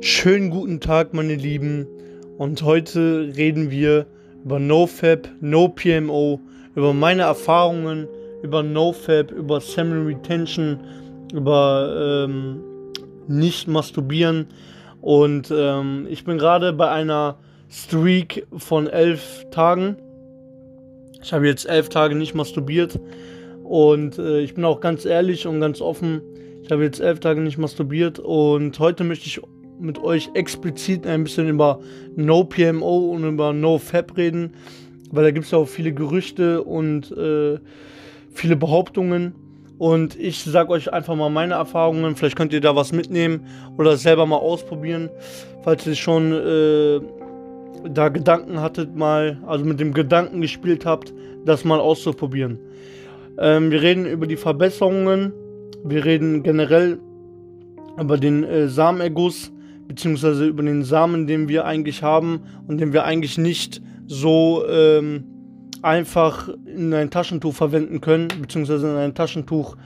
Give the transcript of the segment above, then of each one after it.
Schönen guten Tag, meine Lieben. Und heute reden wir über NoFap, NoPMO, über meine Erfahrungen, über NoFap, über Semen Retention, über ähm, nicht masturbieren. Und ähm, ich bin gerade bei einer Streak von elf Tagen. Ich habe jetzt elf Tage nicht masturbiert. Und äh, ich bin auch ganz ehrlich und ganz offen. Ich habe jetzt elf Tage nicht masturbiert. Und heute möchte ich mit euch explizit ein bisschen über No PMO und über No Fab reden, weil da gibt es ja auch viele Gerüchte und äh, viele Behauptungen. Und ich sage euch einfach mal meine Erfahrungen. Vielleicht könnt ihr da was mitnehmen oder selber mal ausprobieren, falls ihr schon äh, da Gedanken hattet, mal, also mit dem Gedanken gespielt habt, das mal auszuprobieren. Ähm, wir reden über die Verbesserungen. Wir reden generell über den äh, Samenerguss beziehungsweise über den Samen, den wir eigentlich haben und den wir eigentlich nicht so ähm, einfach in ein Taschentuch verwenden können, beziehungsweise in ein Taschentuch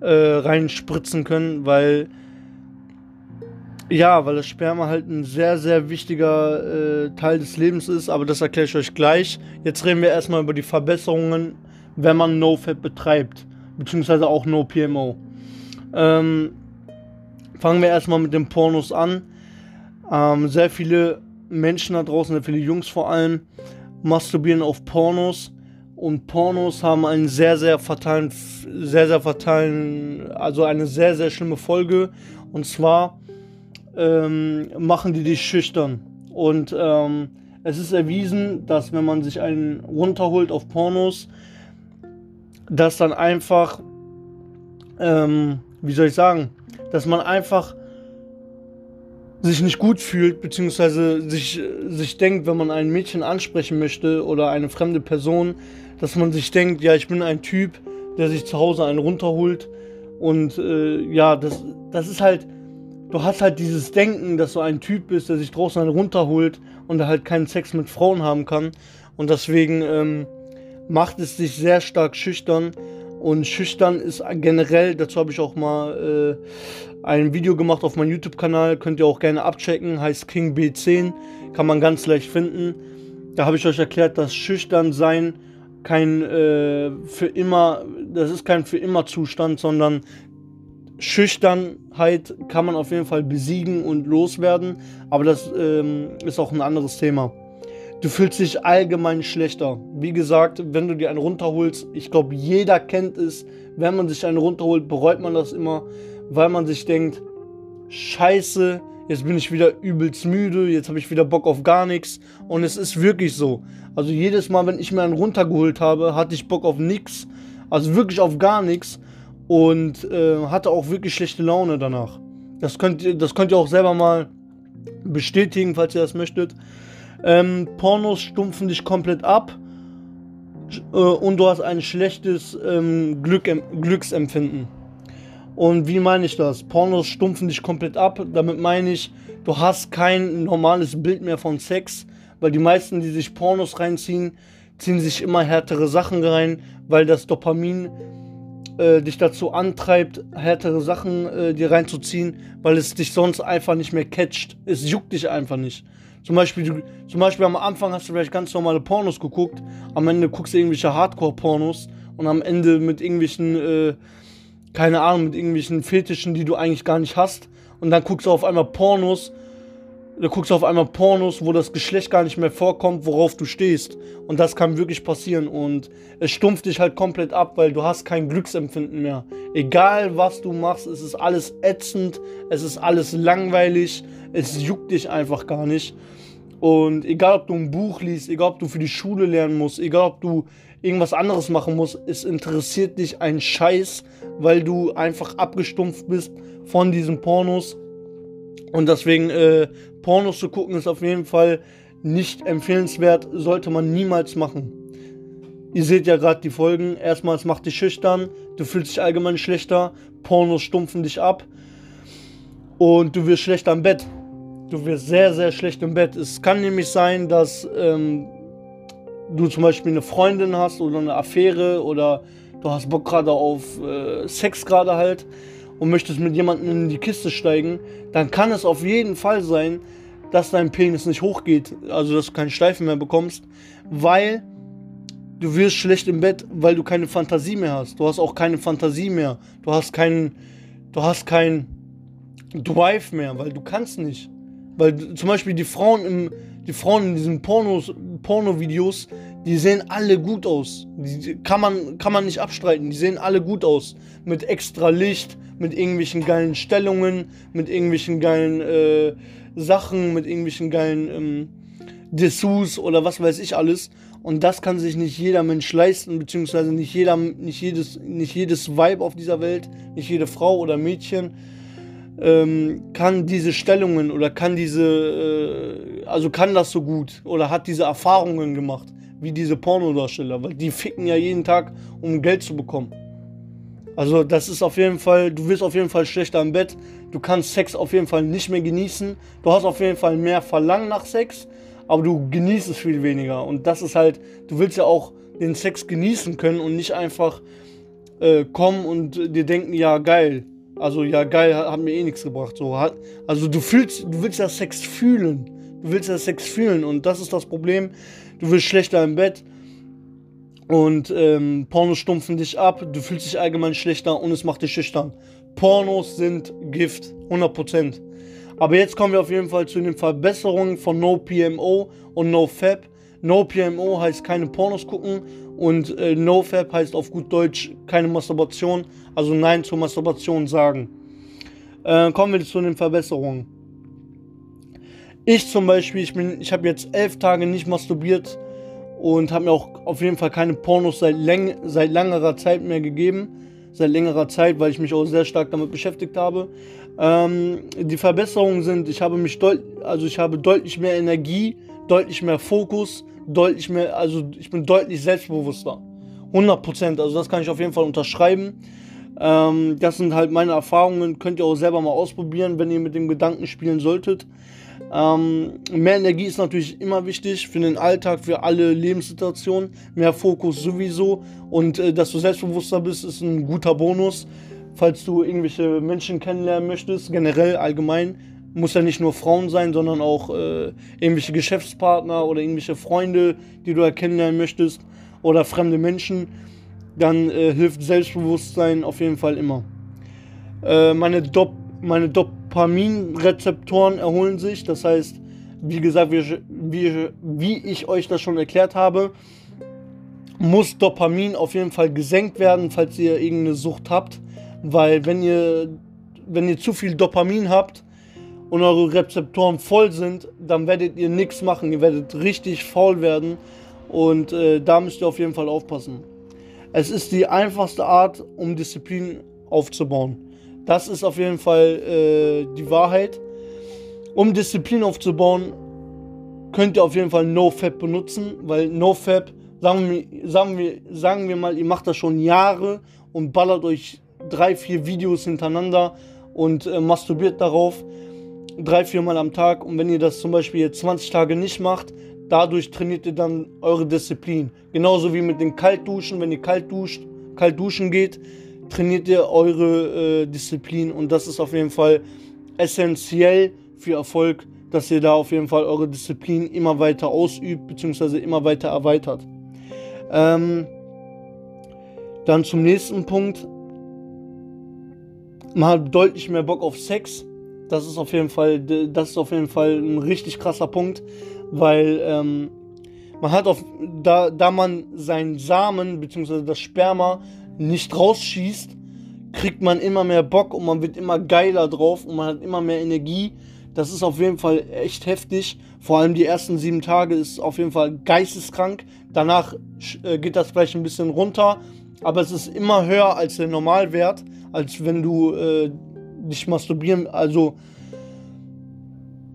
äh, reinspritzen können, weil ja, weil das Sperma halt ein sehr, sehr wichtiger äh, Teil des Lebens ist, aber das erkläre ich euch gleich. Jetzt reden wir erstmal über die Verbesserungen, wenn man No-Fat betreibt, beziehungsweise auch No-PMO. Ähm, fangen wir erstmal mit den Pornos an. Ähm, sehr viele Menschen da draußen, sehr viele Jungs vor allem, masturbieren auf Pornos. Und Pornos haben einen sehr, sehr fatalen, sehr, sehr fatalen, also eine sehr, sehr schlimme Folge. Und zwar ähm, machen die dich schüchtern. Und ähm, es ist erwiesen, dass wenn man sich einen runterholt auf Pornos, dass dann einfach, ähm, wie soll ich sagen, dass man einfach sich nicht gut fühlt, beziehungsweise sich, sich denkt, wenn man ein Mädchen ansprechen möchte oder eine fremde Person, dass man sich denkt, ja, ich bin ein Typ, der sich zu Hause einen runterholt. Und äh, ja, das, das ist halt, du hast halt dieses Denken, dass du ein Typ bist, der sich draußen einen runterholt und der halt keinen Sex mit Frauen haben kann. Und deswegen ähm, macht es dich sehr stark schüchtern. Und schüchtern ist generell, dazu habe ich auch mal äh, ein Video gemacht auf meinem YouTube-Kanal, könnt ihr auch gerne abchecken, heißt King B10, kann man ganz leicht finden. Da habe ich euch erklärt, dass schüchtern sein kein äh, für immer, das ist kein für immer Zustand, sondern Schüchternheit kann man auf jeden Fall besiegen und loswerden, aber das ähm, ist auch ein anderes Thema. Du fühlst dich allgemein schlechter. Wie gesagt, wenn du dir einen runterholst, ich glaube, jeder kennt es, wenn man sich einen runterholt, bereut man das immer weil man sich denkt, scheiße, jetzt bin ich wieder übelst müde, jetzt habe ich wieder Bock auf gar nichts. Und es ist wirklich so. Also jedes Mal, wenn ich mir einen runtergeholt habe, hatte ich Bock auf nichts. Also wirklich auf gar nichts. Und äh, hatte auch wirklich schlechte Laune danach. Das könnt, ihr, das könnt ihr auch selber mal bestätigen, falls ihr das möchtet. Ähm, Pornos stumpfen dich komplett ab. Äh, und du hast ein schlechtes ähm, Glück, Glücksempfinden. Und wie meine ich das? Pornos stumpfen dich komplett ab. Damit meine ich, du hast kein normales Bild mehr von Sex, weil die meisten, die sich Pornos reinziehen, ziehen sich immer härtere Sachen rein, weil das Dopamin äh, dich dazu antreibt, härtere Sachen äh, dir reinzuziehen, weil es dich sonst einfach nicht mehr catcht. Es juckt dich einfach nicht. Zum Beispiel, du, zum Beispiel am Anfang hast du vielleicht ganz normale Pornos geguckt, am Ende guckst du irgendwelche Hardcore-Pornos und am Ende mit irgendwelchen äh, keine Ahnung, mit irgendwelchen Fetischen, die du eigentlich gar nicht hast. Und dann guckst du auf einmal Pornos. Da guckst du auf einmal Pornos, wo das Geschlecht gar nicht mehr vorkommt, worauf du stehst. Und das kann wirklich passieren. Und es stumpft dich halt komplett ab, weil du hast kein Glücksempfinden mehr. Egal was du machst, es ist alles ätzend, es ist alles langweilig, es juckt dich einfach gar nicht. Und egal, ob du ein Buch liest, egal, ob du für die Schule lernen musst, egal, ob du irgendwas anderes machen musst, es interessiert dich ein Scheiß, weil du einfach abgestumpft bist von diesen Pornos. Und deswegen, äh, Pornos zu gucken, ist auf jeden Fall nicht empfehlenswert, sollte man niemals machen. Ihr seht ja gerade die Folgen. Erstmal, es macht dich schüchtern, du fühlst dich allgemein schlechter, Pornos stumpfen dich ab und du wirst schlechter im Bett du wirst sehr, sehr schlecht im Bett. Es kann nämlich sein, dass ähm, du zum Beispiel eine Freundin hast oder eine Affäre oder du hast Bock gerade auf äh, Sex gerade halt und möchtest mit jemandem in die Kiste steigen, dann kann es auf jeden Fall sein, dass dein Penis nicht hochgeht, also dass du keinen Steifen mehr bekommst, weil du wirst schlecht im Bett, weil du keine Fantasie mehr hast. Du hast auch keine Fantasie mehr. Du hast keinen, du hast keinen Drive mehr, weil du kannst nicht. Weil zum Beispiel die Frauen im, die Frauen in diesen Pornos, Porno-Videos, die sehen alle gut aus. Die kann man, kann man nicht abstreiten. Die sehen alle gut aus. Mit extra Licht, mit irgendwelchen geilen Stellungen, mit irgendwelchen geilen äh, Sachen, mit irgendwelchen geilen ähm, Dessous oder was weiß ich alles. Und das kann sich nicht jeder Mensch leisten, beziehungsweise nicht, jeder, nicht, jedes, nicht jedes Weib auf dieser Welt, nicht jede Frau oder Mädchen ähm, kann diese Stellungen oder kann diese, äh, also kann das so gut oder hat diese Erfahrungen gemacht, wie diese Pornodarsteller, weil die ficken ja jeden Tag, um Geld zu bekommen. Also das ist auf jeden Fall, du wirst auf jeden Fall schlechter im Bett, du kannst Sex auf jeden Fall nicht mehr genießen, du hast auf jeden Fall mehr Verlangen nach Sex, aber du genießt es viel weniger. Und das ist halt, du willst ja auch den Sex genießen können und nicht einfach äh, kommen und dir denken, ja geil, also ja geil, hat mir eh nichts gebracht. So, also du fühlst, du willst ja Sex fühlen, du willst ja Sex fühlen und das ist das Problem. Du wirst schlechter im Bett und ähm, Pornos stumpfen dich ab, du fühlst dich allgemein schlechter und es macht dich schüchtern. Pornos sind Gift, 100%. Aber jetzt kommen wir auf jeden Fall zu den Verbesserungen von No PMO und No Fab. No PMO heißt keine Pornos gucken und äh, No Fab heißt auf gut Deutsch keine Masturbation, also Nein zur Masturbation sagen. Äh, kommen wir zu den Verbesserungen. Ich zum Beispiel, ich, ich habe jetzt elf Tage nicht masturbiert und habe mir auch auf jeden Fall keine Pornos seit, läng seit längerer Zeit mehr gegeben. Seit längerer Zeit, weil ich mich auch sehr stark damit beschäftigt habe. Ähm, die Verbesserungen sind, ich habe mich deutlich, also ich habe deutlich mehr Energie, deutlich mehr Fokus, deutlich mehr, also ich bin deutlich selbstbewusster. 100% also das kann ich auf jeden Fall unterschreiben. Ähm, das sind halt meine Erfahrungen, könnt ihr auch selber mal ausprobieren, wenn ihr mit dem Gedanken spielen solltet. Ähm, mehr Energie ist natürlich immer wichtig für den Alltag, für alle Lebenssituationen. Mehr Fokus sowieso. Und äh, dass du selbstbewusster bist, ist ein guter Bonus. Falls du irgendwelche Menschen kennenlernen möchtest, generell allgemein, muss ja nicht nur Frauen sein, sondern auch äh, irgendwelche Geschäftspartner oder irgendwelche Freunde, die du kennenlernen möchtest oder fremde Menschen, dann äh, hilft Selbstbewusstsein auf jeden Fall immer. Äh, meine Dop meine Dopaminrezeptoren erholen sich. Das heißt, wie gesagt, wie, wie, wie ich euch das schon erklärt habe, muss Dopamin auf jeden Fall gesenkt werden, falls ihr irgendeine Sucht habt. Weil wenn ihr, wenn ihr zu viel Dopamin habt und eure Rezeptoren voll sind, dann werdet ihr nichts machen. Ihr werdet richtig faul werden. Und äh, da müsst ihr auf jeden Fall aufpassen. Es ist die einfachste Art, um Disziplin aufzubauen. Das ist auf jeden Fall äh, die Wahrheit. Um Disziplin aufzubauen, könnt ihr auf jeden Fall NoFap benutzen, weil NoFap, sagen wir, sagen, wir, sagen wir mal, ihr macht das schon Jahre und ballert euch drei, vier Videos hintereinander und äh, masturbiert darauf drei, vier Mal am Tag. Und wenn ihr das zum Beispiel jetzt 20 Tage nicht macht, dadurch trainiert ihr dann eure Disziplin. Genauso wie mit den Kaltduschen, wenn ihr kalt duscht, kalt duschen geht, trainiert ihr eure äh, Disziplin und das ist auf jeden Fall essentiell für Erfolg, dass ihr da auf jeden Fall eure Disziplin immer weiter ausübt bzw. immer weiter erweitert. Ähm, dann zum nächsten Punkt. Man hat deutlich mehr Bock auf Sex. Das ist auf jeden Fall, das ist auf jeden Fall ein richtig krasser Punkt, weil ähm, man hat auf, da, da man seinen Samen bzw. das Sperma nicht rausschießt, kriegt man immer mehr Bock und man wird immer geiler drauf und man hat immer mehr Energie. Das ist auf jeden Fall echt heftig. Vor allem die ersten sieben Tage ist auf jeden Fall geisteskrank. Danach äh, geht das vielleicht ein bisschen runter, aber es ist immer höher als der Normalwert, als wenn du äh, dich masturbieren. Also,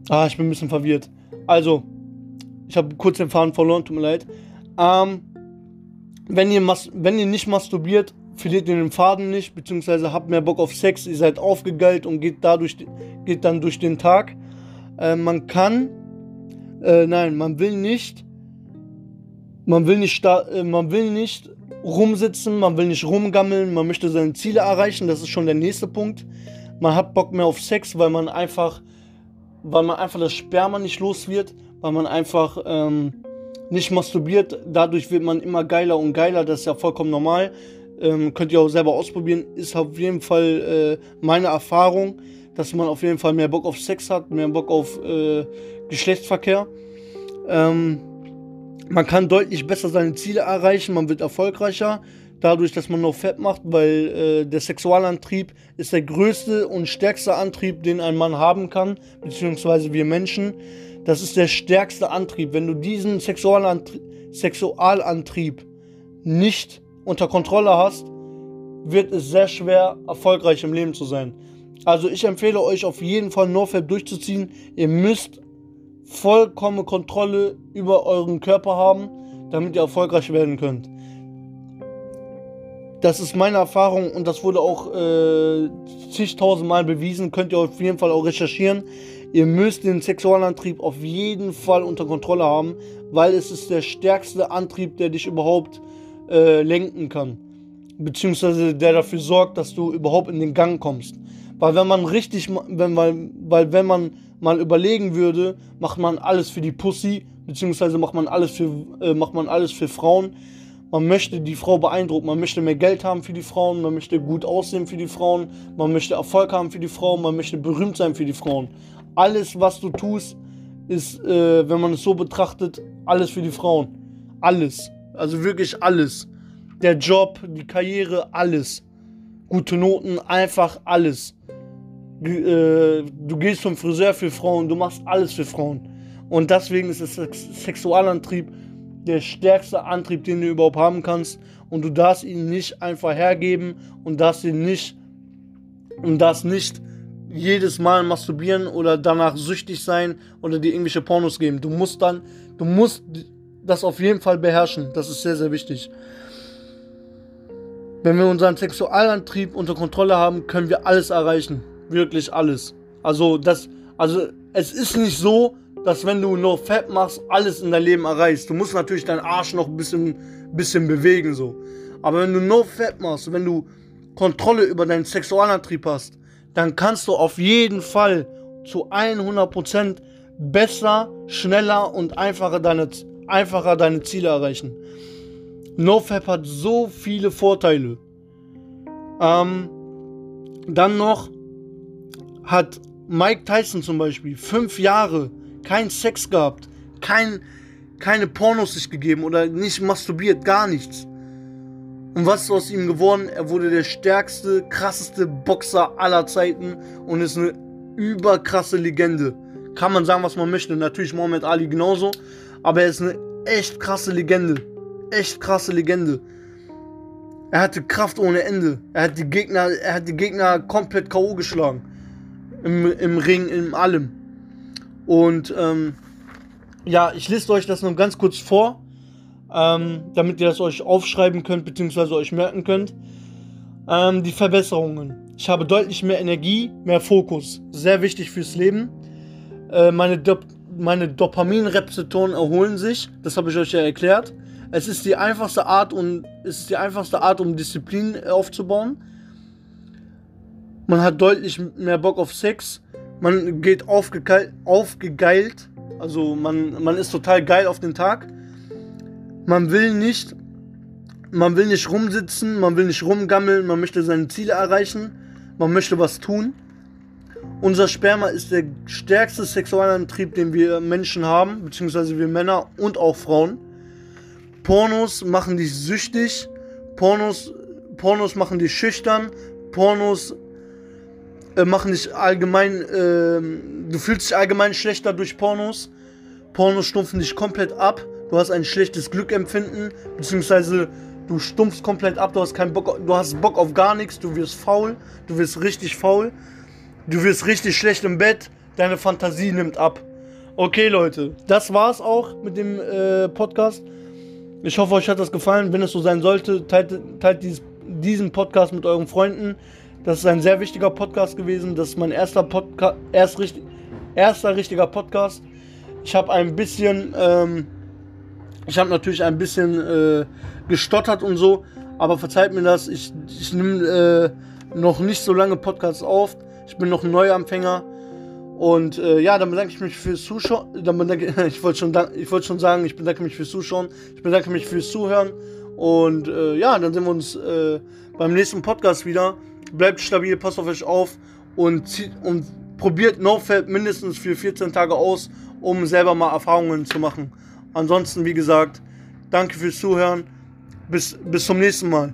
ah, ich bin ein bisschen verwirrt. Also, ich habe kurz den Faden verloren, tut mir leid. Ähm, wenn ihr, wenn ihr nicht masturbiert, verliert ihr den Faden nicht, beziehungsweise habt mehr Bock auf Sex, ihr seid aufgegeilt und geht dadurch, geht dann durch den Tag. Äh, man kann, äh, nein, man will nicht, man will nicht, äh, man will nicht rumsitzen, man will nicht rumgammeln, man möchte seine Ziele erreichen, das ist schon der nächste Punkt. Man hat Bock mehr auf Sex, weil man einfach, weil man einfach das Sperma nicht los wird, weil man einfach ähm, nicht masturbiert. Dadurch wird man immer geiler und geiler, das ist ja vollkommen normal. Ähm, könnt ihr auch selber ausprobieren. Ist auf jeden Fall äh, meine Erfahrung, dass man auf jeden Fall mehr Bock auf Sex hat, mehr Bock auf äh, Geschlechtsverkehr. Ähm, man kann deutlich besser seine Ziele erreichen, man wird erfolgreicher, dadurch, dass man noch Fett macht, weil äh, der Sexualantrieb ist der größte und stärkste Antrieb, den ein Mann haben kann, beziehungsweise wir Menschen. Das ist der stärkste Antrieb. Wenn du diesen Sexualantrie Sexualantrieb nicht unter Kontrolle hast, wird es sehr schwer, erfolgreich im Leben zu sein. Also ich empfehle euch auf jeden Fall NoFap durchzuziehen. Ihr müsst vollkommene Kontrolle über euren Körper haben, damit ihr erfolgreich werden könnt. Das ist meine Erfahrung und das wurde auch äh, zigtausendmal bewiesen. Könnt ihr auf jeden Fall auch recherchieren. Ihr müsst den Sexualantrieb auf jeden Fall unter Kontrolle haben, weil es ist der stärkste Antrieb, der dich überhaupt äh, lenken kann. Beziehungsweise der dafür sorgt, dass du überhaupt in den Gang kommst. Weil wenn man richtig, wenn, weil, weil wenn man mal überlegen würde, macht man alles für die Pussy, beziehungsweise macht man alles für, äh, macht man alles für Frauen. Man möchte die Frau beeindrucken, man möchte mehr Geld haben für die Frauen, man möchte gut aussehen für die Frauen, man möchte Erfolg haben für die Frauen, man möchte berühmt sein für die Frauen. Alles, was du tust, ist, äh, wenn man es so betrachtet, alles für die Frauen. Alles. Also wirklich alles. Der Job, die Karriere, alles. Gute Noten, einfach alles äh, du gehst zum Friseur für Frauen, du machst alles für Frauen. Und deswegen ist der Sexualantrieb der stärkste Antrieb, den du überhaupt haben kannst. Und du darfst ihn nicht einfach hergeben und darfst ihn nicht und darfst nicht jedes Mal masturbieren oder danach süchtig sein oder dir irgendwelche Pornos geben. Du musst dann, du musst das auf jeden Fall beherrschen. Das ist sehr, sehr wichtig. Wenn wir unseren Sexualantrieb unter Kontrolle haben, können wir alles erreichen wirklich alles. Also das, also es ist nicht so, dass wenn du nur Fett machst, alles in dein Leben erreichst. Du musst natürlich deinen Arsch noch ein bisschen, bisschen bewegen so. Aber wenn du nur Fett machst, wenn du Kontrolle über deinen Sexualantrieb hast, dann kannst du auf jeden Fall zu 100% besser, schneller und einfacher deine, einfacher deine Ziele erreichen. NoFap hat so viele Vorteile. Ähm, dann noch, hat Mike Tyson zum Beispiel fünf Jahre keinen Sex gehabt, kein, keine Pornos sich gegeben oder nicht masturbiert, gar nichts. Und was ist aus ihm geworden? Er wurde der stärkste, krasseste Boxer aller Zeiten und ist eine überkrasse Legende. Kann man sagen, was man möchte. Natürlich Muhammad Ali genauso. Aber er ist eine echt krasse Legende. Echt krasse Legende. Er hatte Kraft ohne Ende. Er hat die Gegner, er hat die Gegner komplett K.O. geschlagen im, im Ring, in allem. Und ähm, ja, ich lese euch das noch ganz kurz vor, ähm, damit ihr das euch aufschreiben könnt, beziehungsweise euch merken könnt. Ähm, die Verbesserungen. Ich habe deutlich mehr Energie, mehr Fokus. Sehr wichtig fürs Leben. Äh, meine, Dop meine Dopaminrezeptoren erholen sich. Das habe ich euch ja erklärt. Es ist die einfachste Art und es ist die einfachste Art, um Disziplin aufzubauen. Man hat deutlich mehr Bock auf Sex. Man geht aufgegeilt, aufgegeilt. Also man, man ist total geil auf den Tag. Man will nicht, man will nicht rumsitzen, man will nicht rumgammeln, man möchte seine Ziele erreichen, man möchte was tun. Unser Sperma ist der stärkste Sexualantrieb, den wir Menschen haben, beziehungsweise wir Männer und auch Frauen. Pornos machen dich süchtig, Pornos, Pornos machen dich schüchtern, Pornos äh, machen dich allgemein, äh, du fühlst dich allgemein schlechter durch Pornos. Pornos stumpfen dich komplett ab. Du hast ein schlechtes Glückempfinden, beziehungsweise du stumpfst komplett ab. Du hast keinen Bock, du hast Bock auf gar nichts. Du wirst faul, du wirst richtig faul. Du wirst richtig schlecht im Bett. Deine Fantasie nimmt ab. Okay, Leute, das war's auch mit dem äh, Podcast. Ich hoffe, euch hat das gefallen. Wenn es so sein sollte, teilt, teilt dieses, diesen Podcast mit euren Freunden. Das ist ein sehr wichtiger Podcast gewesen. Das ist mein erster Podcast, erst richtig, erster richtiger Podcast. Ich habe ein bisschen, ähm, Ich habe natürlich ein bisschen äh, gestottert und so, aber verzeiht mir das. Ich, ich nehme äh, noch nicht so lange Podcasts auf. Ich bin noch ein Neuanfänger. Und äh, ja, dann bedanke ich mich fürs Zuschauen. Ich wollte schon, wollt schon sagen, ich bedanke mich fürs Zuschauen. Ich bedanke mich fürs Zuhören. Und äh, ja, dann sehen wir uns äh, beim nächsten Podcast wieder. Bleibt stabil, passt auf euch auf und, zieht, und probiert NoFap mindestens für 14 Tage aus, um selber mal Erfahrungen zu machen. Ansonsten, wie gesagt, danke fürs Zuhören. Bis, bis zum nächsten Mal.